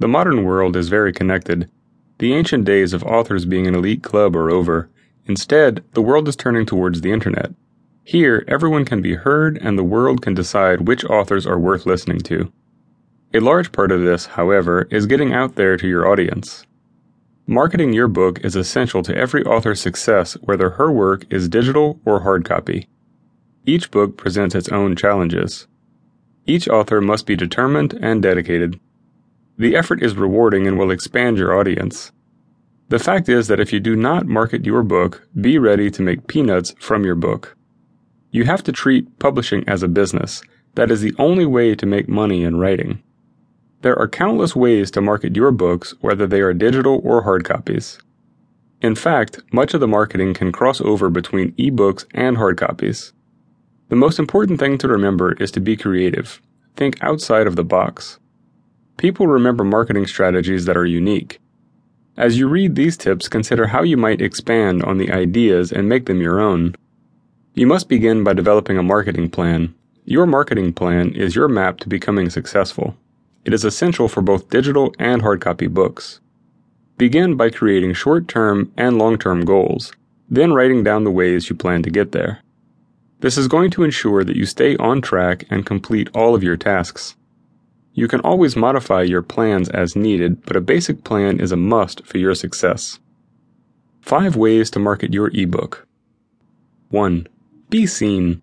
The modern world is very connected. The ancient days of authors being an elite club are over. Instead, the world is turning towards the internet. Here, everyone can be heard and the world can decide which authors are worth listening to. A large part of this, however, is getting out there to your audience. Marketing your book is essential to every author's success, whether her work is digital or hard copy. Each book presents its own challenges. Each author must be determined and dedicated. The effort is rewarding and will expand your audience. The fact is that if you do not market your book, be ready to make peanuts from your book. You have to treat publishing as a business. That is the only way to make money in writing. There are countless ways to market your books, whether they are digital or hard copies. In fact, much of the marketing can cross over between ebooks and hard copies. The most important thing to remember is to be creative. Think outside of the box. People remember marketing strategies that are unique. As you read these tips, consider how you might expand on the ideas and make them your own. You must begin by developing a marketing plan. Your marketing plan is your map to becoming successful. It is essential for both digital and hard copy books. Begin by creating short term and long term goals, then writing down the ways you plan to get there. This is going to ensure that you stay on track and complete all of your tasks. You can always modify your plans as needed, but a basic plan is a must for your success. 5 Ways to Market Your ebook 1. Be seen.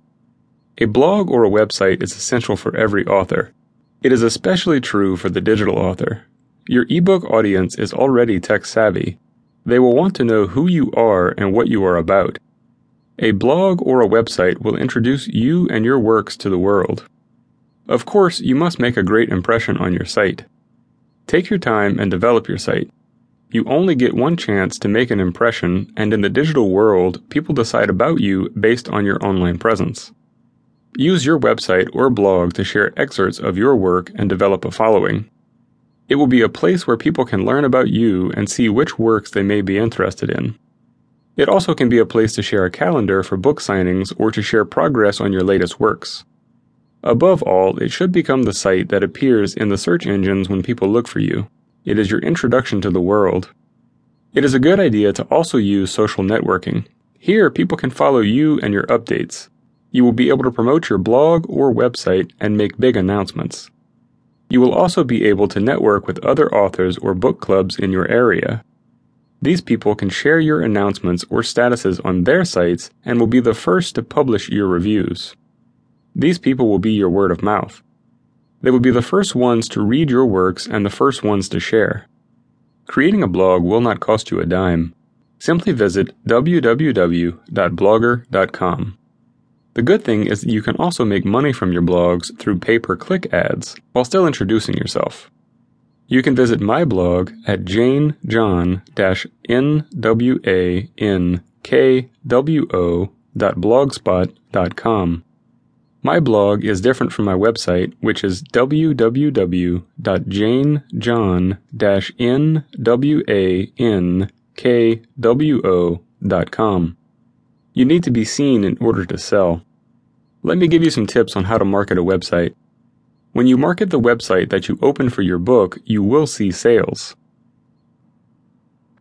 A blog or a website is essential for every author. It is especially true for the digital author. Your ebook audience is already tech savvy. They will want to know who you are and what you are about. A blog or a website will introduce you and your works to the world. Of course, you must make a great impression on your site. Take your time and develop your site. You only get one chance to make an impression, and in the digital world, people decide about you based on your online presence. Use your website or blog to share excerpts of your work and develop a following. It will be a place where people can learn about you and see which works they may be interested in. It also can be a place to share a calendar for book signings or to share progress on your latest works. Above all, it should become the site that appears in the search engines when people look for you. It is your introduction to the world. It is a good idea to also use social networking. Here, people can follow you and your updates. You will be able to promote your blog or website and make big announcements. You will also be able to network with other authors or book clubs in your area. These people can share your announcements or statuses on their sites and will be the first to publish your reviews. These people will be your word of mouth. They will be the first ones to read your works and the first ones to share. Creating a blog will not cost you a dime. Simply visit www.blogger.com. The good thing is that you can also make money from your blogs through pay per click ads while still introducing yourself. You can visit my blog at janejohn-nwankwo.blogspot.com. My blog is different from my website, which is www.janejohn-nwankwo.com. You need to be seen in order to sell. Let me give you some tips on how to market a website. When you market the website that you open for your book, you will see sales.